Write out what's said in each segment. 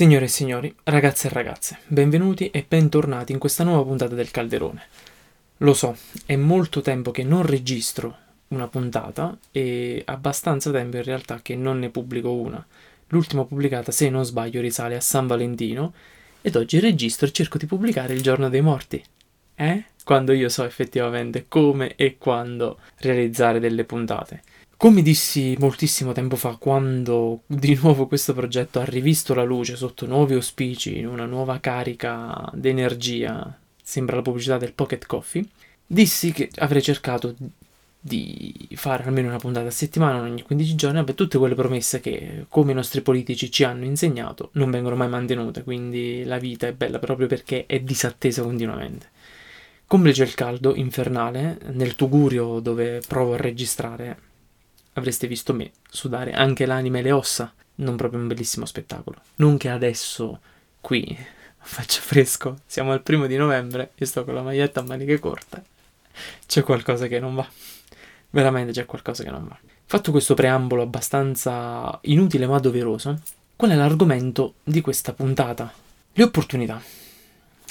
Signore e signori, ragazze e ragazze, benvenuti e bentornati in questa nuova puntata del Calderone. Lo so, è molto tempo che non registro una puntata e abbastanza tempo in realtà che non ne pubblico una. L'ultima pubblicata, se non sbaglio, risale a San Valentino ed oggi registro e cerco di pubblicare il giorno dei morti. Eh? Quando io so effettivamente come e quando realizzare delle puntate. Come dissi moltissimo tempo fa, quando di nuovo questo progetto ha rivisto la luce sotto nuovi auspici, in una nuova carica d'energia, sembra la pubblicità del Pocket Coffee, dissi che avrei cercato di fare almeno una puntata a settimana ogni 15 giorni, per tutte quelle promesse che, come i nostri politici ci hanno insegnato, non vengono mai mantenute, quindi la vita è bella proprio perché è disattesa continuamente. Complice il caldo infernale, nel tugurio dove provo a registrare, avreste visto me sudare anche l'anima e le ossa, non proprio un bellissimo spettacolo. Non che adesso qui faccia fresco, siamo al primo di novembre e sto con la maglietta a maniche corte. C'è qualcosa che non va. Veramente c'è qualcosa che non va. Fatto questo preambolo abbastanza inutile ma doveroso, qual è l'argomento di questa puntata? Le opportunità.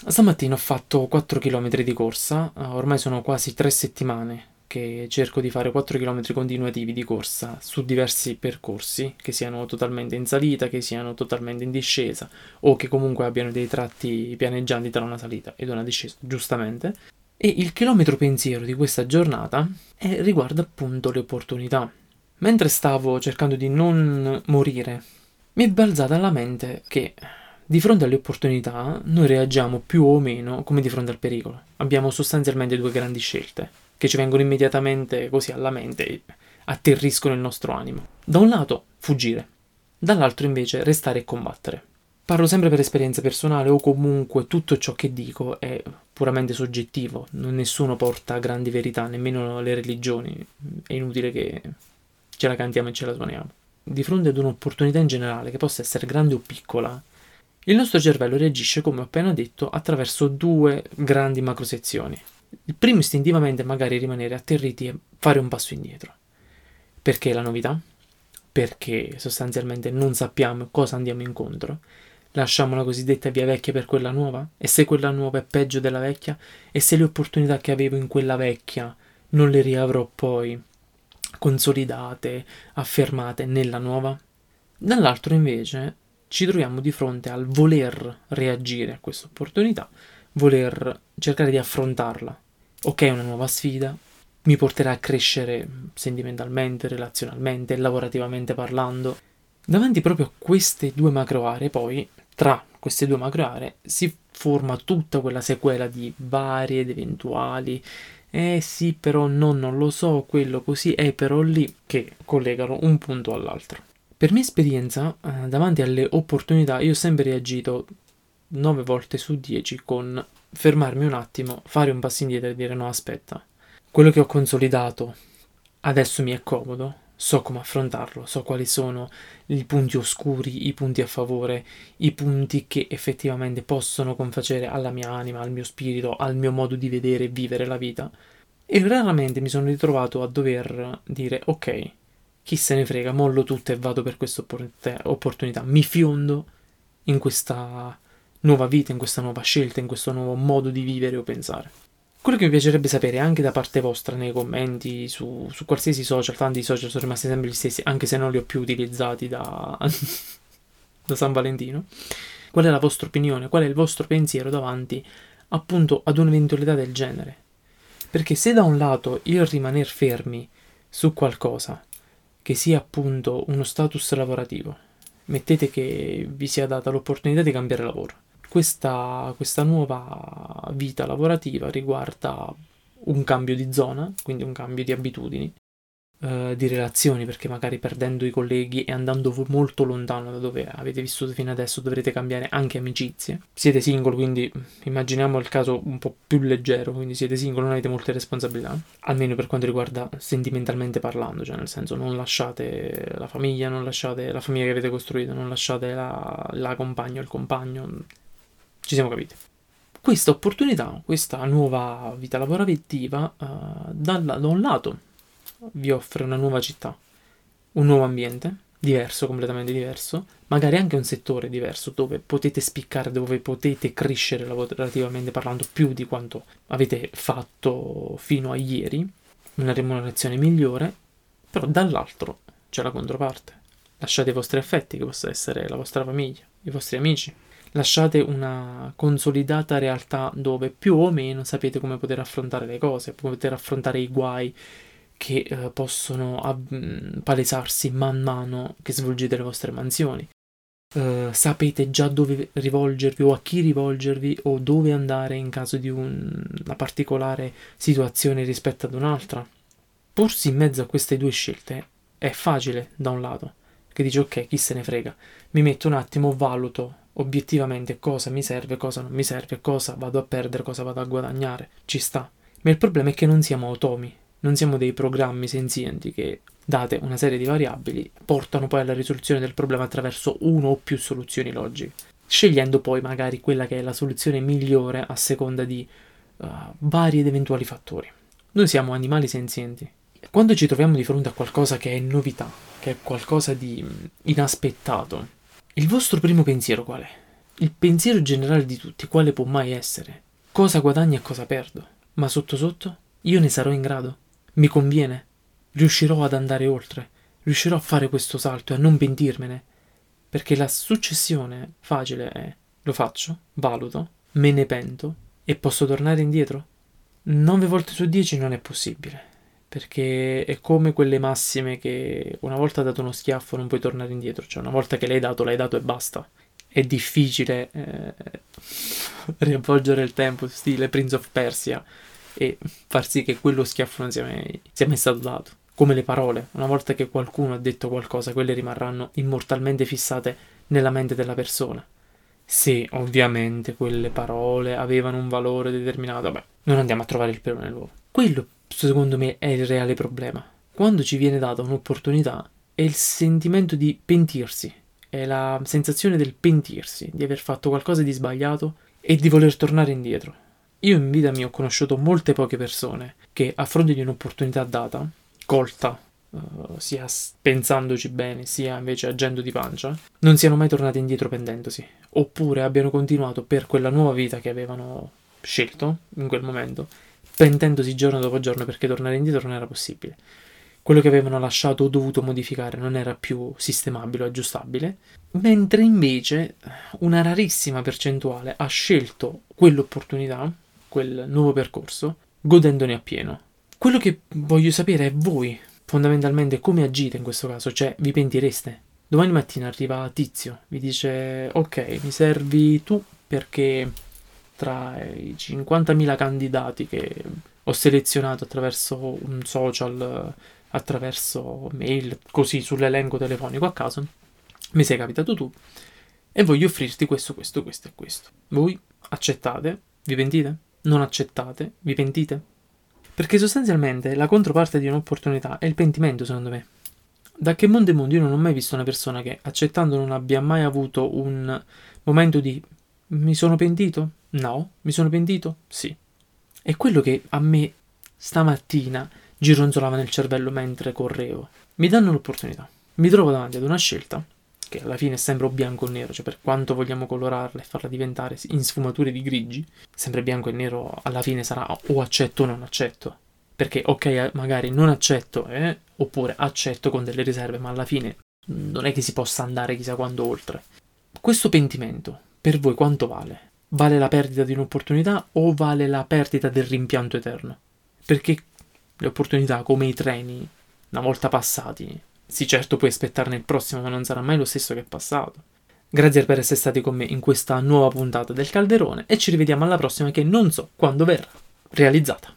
Stamattina ho fatto 4 km di corsa, ormai sono quasi 3 settimane che cerco di fare 4 km continuativi di corsa su diversi percorsi, che siano totalmente in salita, che siano totalmente in discesa o che comunque abbiano dei tratti pianeggianti tra una salita ed una discesa, giustamente. E il chilometro pensiero di questa giornata è, riguarda appunto le opportunità. Mentre stavo cercando di non morire, mi è balzata alla mente che di fronte alle opportunità noi reagiamo più o meno come di fronte al pericolo. Abbiamo sostanzialmente due grandi scelte che ci vengono immediatamente così alla mente e atterriscono il nostro animo. Da un lato fuggire, dall'altro invece restare e combattere. Parlo sempre per esperienza personale o comunque tutto ciò che dico è puramente soggettivo, nessuno porta grandi verità, nemmeno le religioni, è inutile che ce la cantiamo e ce la suoniamo. Di fronte ad un'opportunità in generale, che possa essere grande o piccola, il nostro cervello reagisce, come ho appena detto, attraverso due grandi macrosezioni. Il primo istintivamente è magari rimanere atterriti e fare un passo indietro. Perché la novità? Perché sostanzialmente non sappiamo cosa andiamo incontro Lasciamo la cosiddetta via vecchia per quella nuova? E se quella nuova è peggio della vecchia? E se le opportunità che avevo in quella vecchia non le riavrò poi consolidate, affermate nella nuova? Dall'altro invece ci troviamo di fronte al voler reagire a questa opportunità, voler cercare di affrontarla. Ok, è una nuova sfida, mi porterà a crescere sentimentalmente, relazionalmente, lavorativamente parlando. Davanti proprio a queste due macro aree, poi tra queste due macro aree si forma tutta quella sequela di varie ed eventuali eh sì, però no, non lo so, quello così è però lì che collegano un punto all'altro. Per mia esperienza, eh, davanti alle opportunità, io ho sempre reagito 9 volte su 10 con fermarmi un attimo, fare un passo indietro e dire no, aspetta, quello che ho consolidato adesso mi è comodo, so come affrontarlo, so quali sono i punti oscuri, i punti a favore, i punti che effettivamente possono confacere alla mia anima, al mio spirito, al mio modo di vedere e vivere la vita. E raramente mi sono ritrovato a dover dire ok, chi se ne frega, mollo tutto e vado per questa opportunità, mi fiondo in questa nuova vita, in questa nuova scelta, in questo nuovo modo di vivere o pensare. Quello che mi piacerebbe sapere anche da parte vostra nei commenti su, su qualsiasi social, tanti social sono rimasti sempre gli stessi, anche se non li ho più utilizzati da, da San Valentino. Qual è la vostra opinione? Qual è il vostro pensiero davanti appunto ad un'eventualità del genere? Perché se da un lato il rimanere fermi su qualcosa, che sia appunto uno status lavorativo, mettete che vi sia data l'opportunità di cambiare lavoro questa, questa nuova vita lavorativa riguarda un cambio di zona, quindi un cambio di abitudini, eh, di relazioni, perché magari perdendo i colleghi e andando molto lontano da dove avete vissuto fino adesso dovrete cambiare anche amicizie. Siete single, quindi immaginiamo il caso un po' più leggero, quindi siete single, non avete molte responsabilità, almeno per quanto riguarda sentimentalmente parlando, cioè nel senso non lasciate la famiglia, non lasciate la famiglia che avete costruito, non lasciate la, la compagna o il compagno, ci siamo capiti. Questa opportunità, questa nuova vita lavorativa, uh, da, da un lato vi offre una nuova città, un nuovo ambiente, diverso, completamente diverso, magari anche un settore diverso dove potete spiccare, dove potete crescere lavorativamente parlando più di quanto avete fatto fino a ieri, una remunerazione migliore, però dall'altro c'è la controparte. Lasciate i vostri affetti, che possa essere la vostra famiglia, i vostri amici. Lasciate una consolidata realtà dove più o meno sapete come poter affrontare le cose, come poter affrontare i guai che eh, possono ab- palesarsi man mano che svolgete le vostre mansioni. Uh, sapete già dove rivolgervi o a chi rivolgervi o dove andare in caso di un, una particolare situazione rispetto ad un'altra. Porsi in mezzo a queste due scelte è facile da un lato, che dici ok, chi se ne frega, mi metto un attimo, valuto obiettivamente cosa mi serve, cosa non mi serve, cosa vado a perdere, cosa vado a guadagnare, ci sta. Ma il problema è che non siamo automi, non siamo dei programmi senzienti che, date una serie di variabili, portano poi alla risoluzione del problema attraverso uno o più soluzioni logiche, scegliendo poi magari quella che è la soluzione migliore a seconda di uh, vari ed eventuali fattori. Noi siamo animali senzienti. Quando ci troviamo di fronte a qualcosa che è novità, che è qualcosa di mm, inaspettato, il vostro primo pensiero qual è? Il pensiero generale di tutti, quale può mai essere? Cosa guadagno e cosa perdo? Ma sotto sotto? Io ne sarò in grado? Mi conviene? Riuscirò ad andare oltre? Riuscirò a fare questo salto e a non pentirmene? Perché la successione facile è lo faccio, valuto, me ne pento e posso tornare indietro? 9 volte su 10 non è possibile. Perché è come quelle massime che una volta dato uno schiaffo non puoi tornare indietro, cioè una volta che l'hai dato, l'hai dato e basta. È difficile eh, riavvolgere il tempo, stile Prince of Persia e far sì che quello schiaffo non sia mai, sia mai stato dato. Come le parole, una volta che qualcuno ha detto qualcosa, quelle rimarranno immortalmente fissate nella mente della persona. Se ovviamente quelle parole avevano un valore determinato, beh, non andiamo a trovare il pelo nell'uovo. Quello, secondo me, è il reale problema. Quando ci viene data un'opportunità, è il sentimento di pentirsi, è la sensazione del pentirsi, di aver fatto qualcosa di sbagliato e di voler tornare indietro. Io in vita mia ho conosciuto molte poche persone che a fronte di un'opportunità data, colta, uh, sia pensandoci bene, sia invece agendo di pancia, non siano mai tornate indietro pendendosi, oppure abbiano continuato per quella nuova vita che avevano scelto in quel momento, pentendosi giorno dopo giorno perché tornare indietro non era possibile. Quello che avevano lasciato o dovuto modificare non era più sistemabile o aggiustabile, mentre invece una rarissima percentuale ha scelto quell'opportunità quel nuovo percorso, godendone appieno. Quello che voglio sapere è voi, fondamentalmente, come agite in questo caso, cioè vi pentireste. Domani mattina arriva Tizio, vi dice ok, mi servi tu perché tra i 50.000 candidati che ho selezionato attraverso un social, attraverso mail, così sull'elenco telefonico a caso, mi sei capitato tu e voglio offrirti questo, questo, questo e questo. Voi accettate? Vi pentite? non accettate, vi pentite? Perché sostanzialmente la controparte di un'opportunità è il pentimento, secondo me. Da che mondo è mondo io non ho mai visto una persona che accettando non abbia mai avuto un momento di mi sono pentito? No. Mi sono pentito? Sì. È quello che a me stamattina gironzolava nel cervello mentre correvo. Mi danno l'opportunità. Mi trovo davanti ad una scelta che alla fine è sempre o bianco o nero, cioè per quanto vogliamo colorarla e farla diventare in sfumature di grigi, sempre bianco e nero alla fine sarà o accetto o non accetto. Perché ok, magari non accetto, eh, oppure accetto con delle riserve, ma alla fine non è che si possa andare chissà quando oltre. Questo pentimento, per voi quanto vale? Vale la perdita di un'opportunità o vale la perdita del rimpianto eterno? Perché le opportunità, come i treni, una volta passati, sì, certo puoi aspettarne il prossimo, ma non sarà mai lo stesso che è passato. Grazie per essere stati con me in questa nuova puntata del Calderone e ci rivediamo alla prossima che non so quando verrà realizzata.